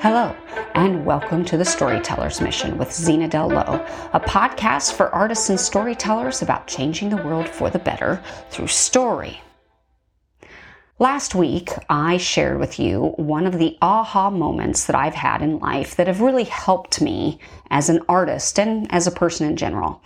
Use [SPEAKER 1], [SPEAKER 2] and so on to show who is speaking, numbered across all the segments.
[SPEAKER 1] Hello, and welcome to the Storyteller's Mission with Zena Dell Lowe, a podcast for artists and storytellers about changing the world for the better through story. Last week, I shared with you one of the aha moments that I've had in life that have really helped me as an artist and as a person in general.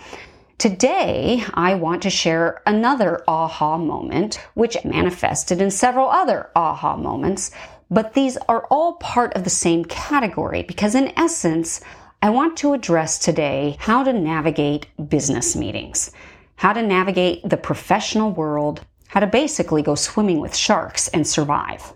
[SPEAKER 1] Today, I want to share another aha moment, which manifested in several other aha moments but these are all part of the same category because, in essence, I want to address today how to navigate business meetings, how to navigate the professional world, how to basically go swimming with sharks and survive.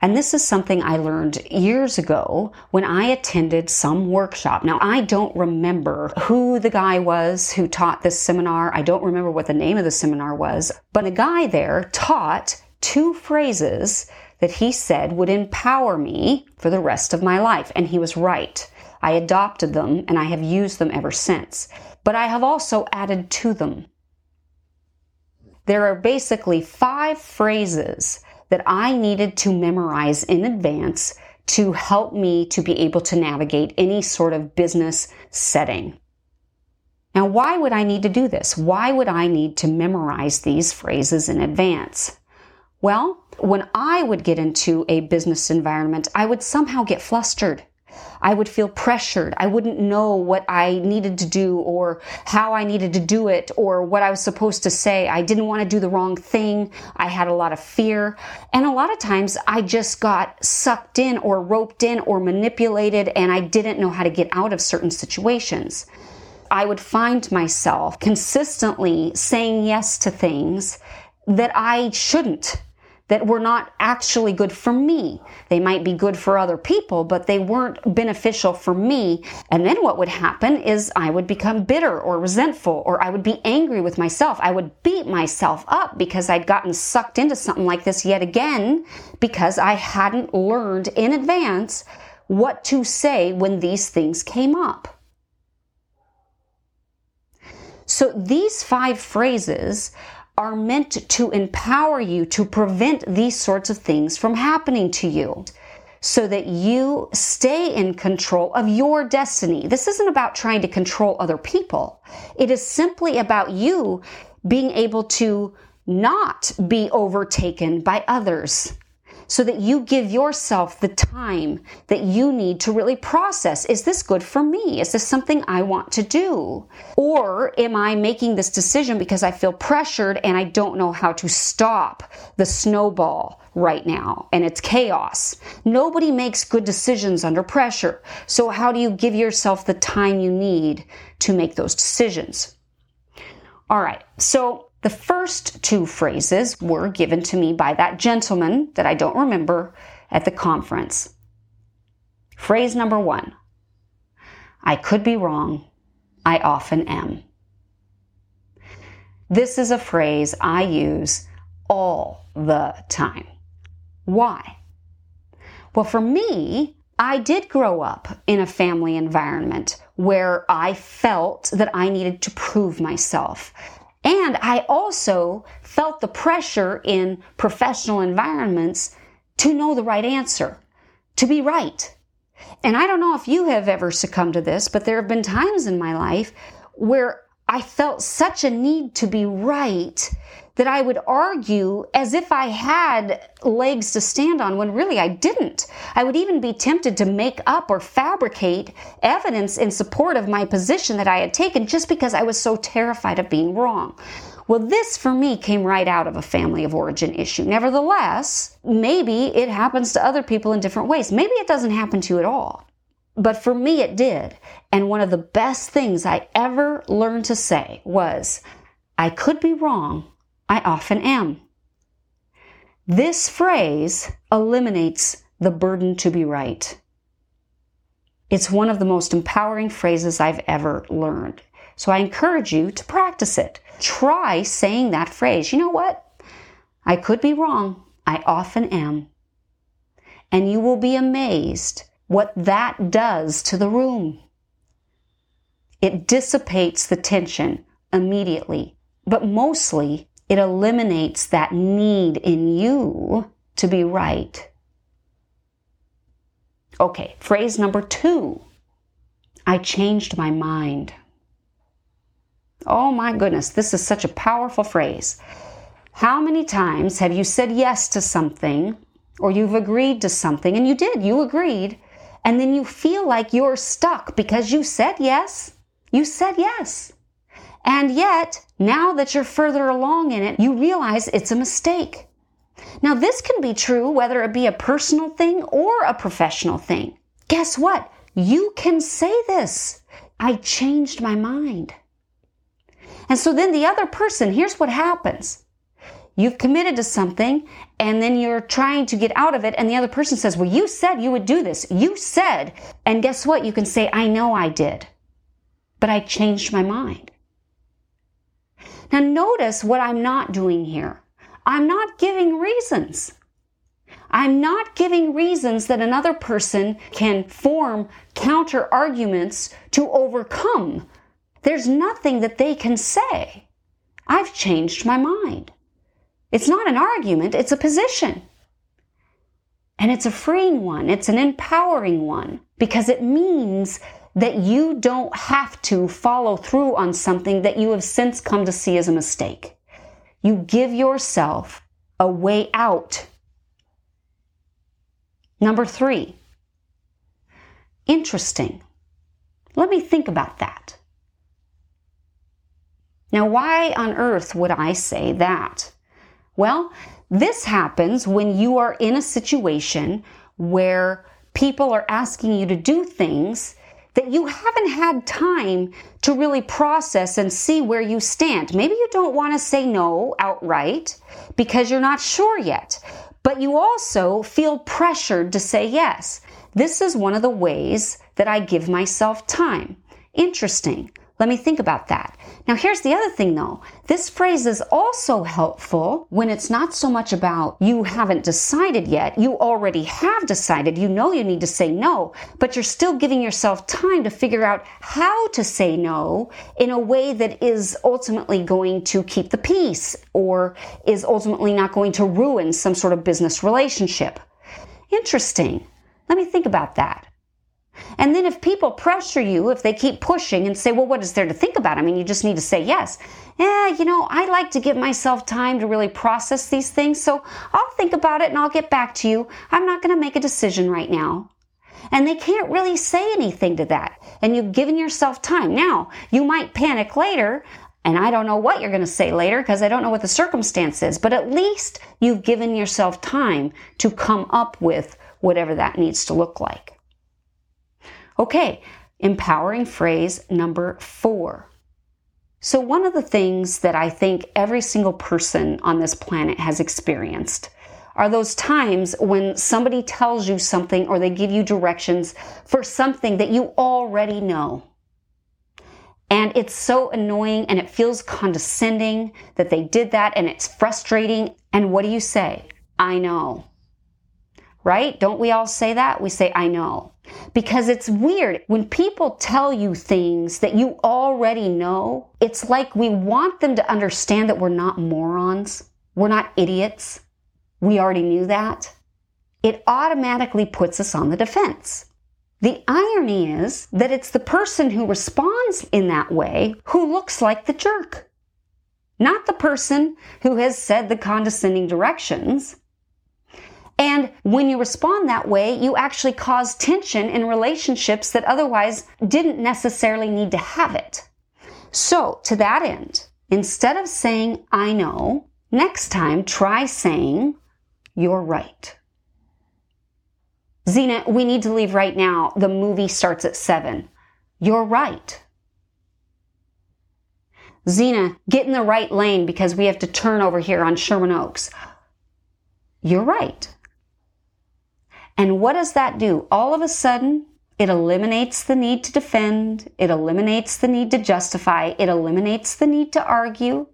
[SPEAKER 1] And this is something I learned years ago when I attended some workshop. Now, I don't remember who the guy was who taught this seminar. I don't remember what the name of the seminar was, but a guy there taught two phrases that he said would empower me for the rest of my life. And he was right. I adopted them and I have used them ever since. But I have also added to them. There are basically five phrases that I needed to memorize in advance to help me to be able to navigate any sort of business setting. Now, why would I need to do this? Why would I need to memorize these phrases in advance? Well, when I would get into a business environment, I would somehow get flustered. I would feel pressured. I wouldn't know what I needed to do or how I needed to do it or what I was supposed to say. I didn't want to do the wrong thing. I had a lot of fear. And a lot of times I just got sucked in or roped in or manipulated and I didn't know how to get out of certain situations. I would find myself consistently saying yes to things that I shouldn't that were not actually good for me. They might be good for other people, but they weren't beneficial for me. And then what would happen is I would become bitter or resentful, or I would be angry with myself. I would beat myself up because I'd gotten sucked into something like this yet again because I hadn't learned in advance what to say when these things came up. So these five phrases are meant to empower you to prevent these sorts of things from happening to you so that you stay in control of your destiny. This isn't about trying to control other people. It is simply about you being able to not be overtaken by others so that you give yourself the time that you need to really process is this good for me? Is this something I want to do? Or am I making this decision because I feel pressured and I don't know how to stop the snowball right now and it's chaos? Nobody makes good decisions under pressure. So, how do you give yourself the time you need to make those decisions? All right, so the first two phrases were given to me by that gentleman that I don't remember at the conference. Phrase number one I could be wrong. I often am. This is a phrase I use all the time. Why? Well, for me, I did grow up in a family environment where I felt that I needed to prove myself. And I also felt the pressure in professional environments to know the right answer, to be right. And I don't know if you have ever succumbed to this, but there have been times in my life where I felt such a need to be right that I would argue as if I had legs to stand on when really I didn't. I would even be tempted to make up or fabricate evidence in support of my position that I had taken just because I was so terrified of being wrong. Well, this for me came right out of a family of origin issue. Nevertheless, maybe it happens to other people in different ways. Maybe it doesn't happen to you at all. But for me, it did. And one of the best things I ever learned to say was, I could be wrong, I often am. This phrase eliminates the burden to be right. It's one of the most empowering phrases I've ever learned. So I encourage you to practice it. Try saying that phrase. You know what? I could be wrong. I often am. And you will be amazed what that does to the room. It dissipates the tension immediately, but mostly it eliminates that need in you to be right. Okay, phrase number two I changed my mind. Oh my goodness, this is such a powerful phrase. How many times have you said yes to something or you've agreed to something and you did, you agreed, and then you feel like you're stuck because you said yes? You said yes. And yet, now that you're further along in it, you realize it's a mistake. Now, this can be true whether it be a personal thing or a professional thing. Guess what? You can say this. I changed my mind. And so then the other person, here's what happens. You've committed to something and then you're trying to get out of it and the other person says, well, you said you would do this. You said. And guess what? You can say, I know I did, but I changed my mind. Now notice what I'm not doing here. I'm not giving reasons. I'm not giving reasons that another person can form counter arguments to overcome there's nothing that they can say. I've changed my mind. It's not an argument, it's a position. And it's a freeing one, it's an empowering one, because it means that you don't have to follow through on something that you have since come to see as a mistake. You give yourself a way out. Number three, interesting. Let me think about that. Now, why on earth would I say that? Well, this happens when you are in a situation where people are asking you to do things that you haven't had time to really process and see where you stand. Maybe you don't want to say no outright because you're not sure yet, but you also feel pressured to say yes. This is one of the ways that I give myself time. Interesting. Let me think about that. Now, here's the other thing though. This phrase is also helpful when it's not so much about you haven't decided yet. You already have decided. You know you need to say no, but you're still giving yourself time to figure out how to say no in a way that is ultimately going to keep the peace or is ultimately not going to ruin some sort of business relationship. Interesting. Let me think about that. And then if people pressure you, if they keep pushing and say, well, what is there to think about? I mean, you just need to say yes. Yeah, you know, I like to give myself time to really process these things. So I'll think about it and I'll get back to you. I'm not going to make a decision right now. And they can't really say anything to that. And you've given yourself time. Now, you might panic later. And I don't know what you're going to say later because I don't know what the circumstance is, but at least you've given yourself time to come up with whatever that needs to look like. Okay, empowering phrase number four. So, one of the things that I think every single person on this planet has experienced are those times when somebody tells you something or they give you directions for something that you already know. And it's so annoying and it feels condescending that they did that and it's frustrating. And what do you say? I know right? Don't we all say that? We say, I know. Because it's weird. When people tell you things that you already know, it's like we want them to understand that we're not morons. We're not idiots. We already knew that. It automatically puts us on the defense. The irony is that it's the person who responds in that way who looks like the jerk. Not the person who has said the condescending directions, and when you respond that way, you actually cause tension in relationships that otherwise didn't necessarily need to have it. So, to that end, instead of saying, I know, next time try saying, you're right. Zena, we need to leave right now. The movie starts at seven. You're right. Zena, get in the right lane because we have to turn over here on Sherman Oaks. You're right. And what does that do? All of a sudden, it eliminates the need to defend. It eliminates the need to justify. It eliminates the need to argue.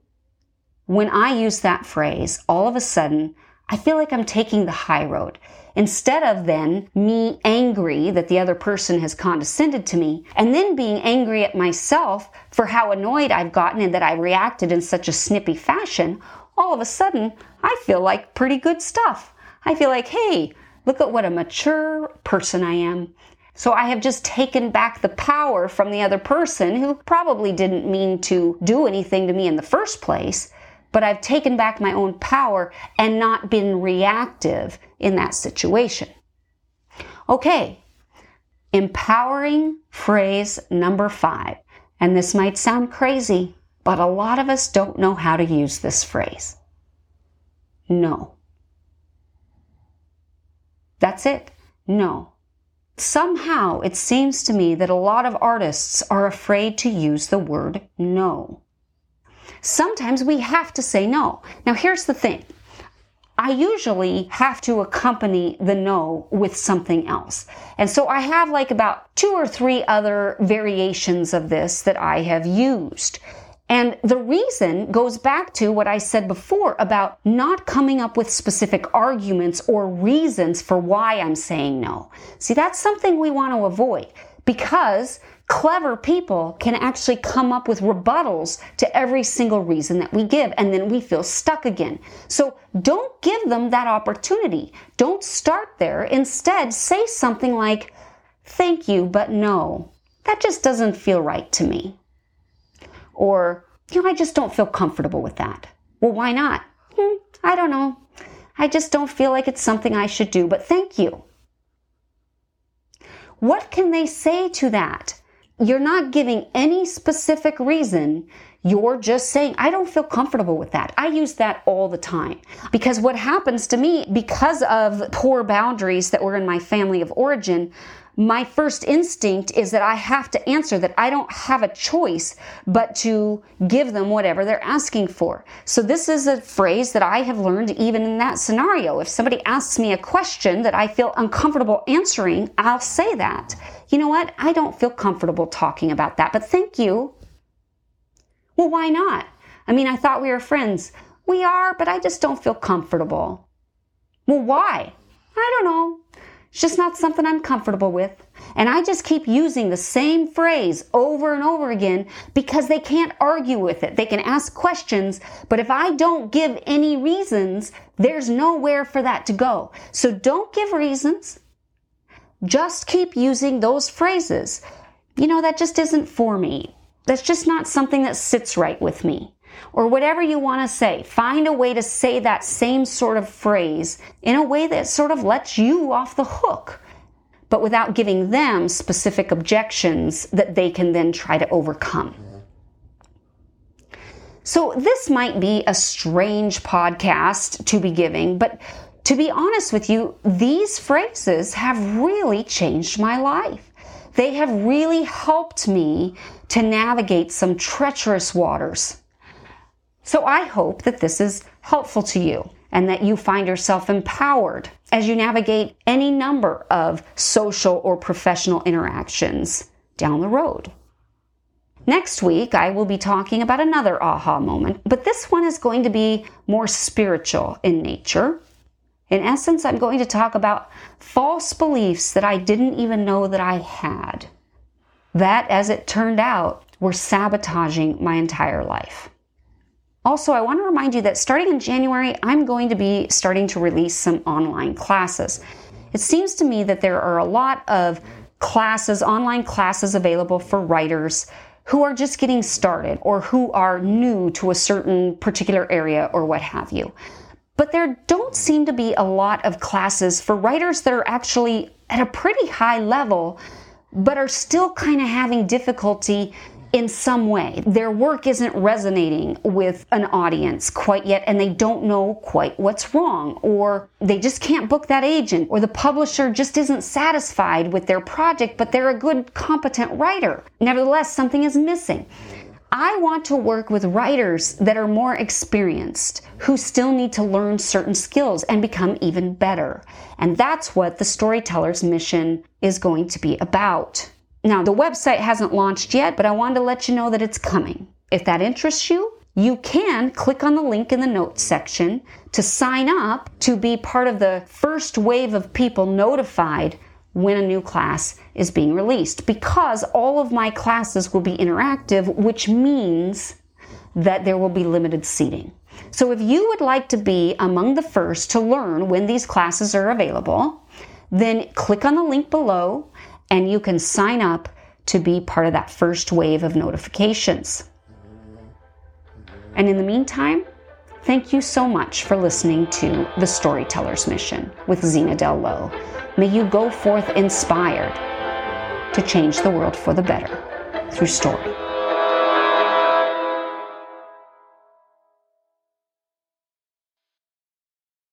[SPEAKER 1] When I use that phrase, all of a sudden, I feel like I'm taking the high road. Instead of then me angry that the other person has condescended to me and then being angry at myself for how annoyed I've gotten and that I reacted in such a snippy fashion, all of a sudden I feel like pretty good stuff. I feel like, hey, Look at what a mature person I am. So I have just taken back the power from the other person who probably didn't mean to do anything to me in the first place, but I've taken back my own power and not been reactive in that situation. Okay, empowering phrase number five. And this might sound crazy, but a lot of us don't know how to use this phrase. No. That's it. No. Somehow it seems to me that a lot of artists are afraid to use the word no. Sometimes we have to say no. Now here's the thing. I usually have to accompany the no with something else. And so I have like about two or three other variations of this that I have used. And the reason goes back to what I said before about not coming up with specific arguments or reasons for why I'm saying no. See, that's something we want to avoid because clever people can actually come up with rebuttals to every single reason that we give, and then we feel stuck again. So don't give them that opportunity. Don't start there. Instead, say something like, Thank you, but no. That just doesn't feel right to me. Or, you know, I just don't feel comfortable with that. Well, why not? Hmm, I don't know. I just don't feel like it's something I should do, but thank you. What can they say to that? You're not giving any specific reason. You're just saying, I don't feel comfortable with that. I use that all the time because what happens to me because of poor boundaries that were in my family of origin, my first instinct is that I have to answer that I don't have a choice but to give them whatever they're asking for. So this is a phrase that I have learned even in that scenario. If somebody asks me a question that I feel uncomfortable answering, I'll say that. You know what? I don't feel comfortable talking about that, but thank you. Well, why not? I mean, I thought we were friends. We are, but I just don't feel comfortable. Well, why? I don't know. It's just not something I'm comfortable with. And I just keep using the same phrase over and over again because they can't argue with it. They can ask questions, but if I don't give any reasons, there's nowhere for that to go. So don't give reasons. Just keep using those phrases. You know, that just isn't for me. That's just not something that sits right with me or whatever you want to say. Find a way to say that same sort of phrase in a way that sort of lets you off the hook, but without giving them specific objections that they can then try to overcome. So, this might be a strange podcast to be giving, but to be honest with you, these phrases have really changed my life. They have really helped me to navigate some treacherous waters so I hope that this is helpful to you and that you find yourself empowered as you navigate any number of social or professional interactions down the road. Next week, I will be talking about another aha moment, but this one is going to be more spiritual in nature. In essence, I'm going to talk about false beliefs that I didn't even know that I had. That, as it turned out, were sabotaging my entire life. Also, I want to remind you that starting in January, I'm going to be starting to release some online classes. It seems to me that there are a lot of classes, online classes available for writers who are just getting started or who are new to a certain particular area or what have you. But there don't seem to be a lot of classes for writers that are actually at a pretty high level, but are still kind of having difficulty in some way. Their work isn't resonating with an audience quite yet, and they don't know quite what's wrong, or they just can't book that agent, or the publisher just isn't satisfied with their project, but they're a good, competent writer. Nevertheless, something is missing. I want to work with writers that are more experienced, who still need to learn certain skills and become even better. And that's what the storyteller's mission is going to be about. Now, the website hasn't launched yet, but I wanted to let you know that it's coming. If that interests you, you can click on the link in the notes section to sign up to be part of the first wave of people notified when a new class is being released because all of my classes will be interactive, which means that there will be limited seating. So if you would like to be among the first to learn when these classes are available, then click on the link below and you can sign up to be part of that first wave of notifications. And in the meantime, thank you so much for listening to The Storyteller's Mission with Zena Dell Lowe. May you go forth inspired to change the world for the better through story.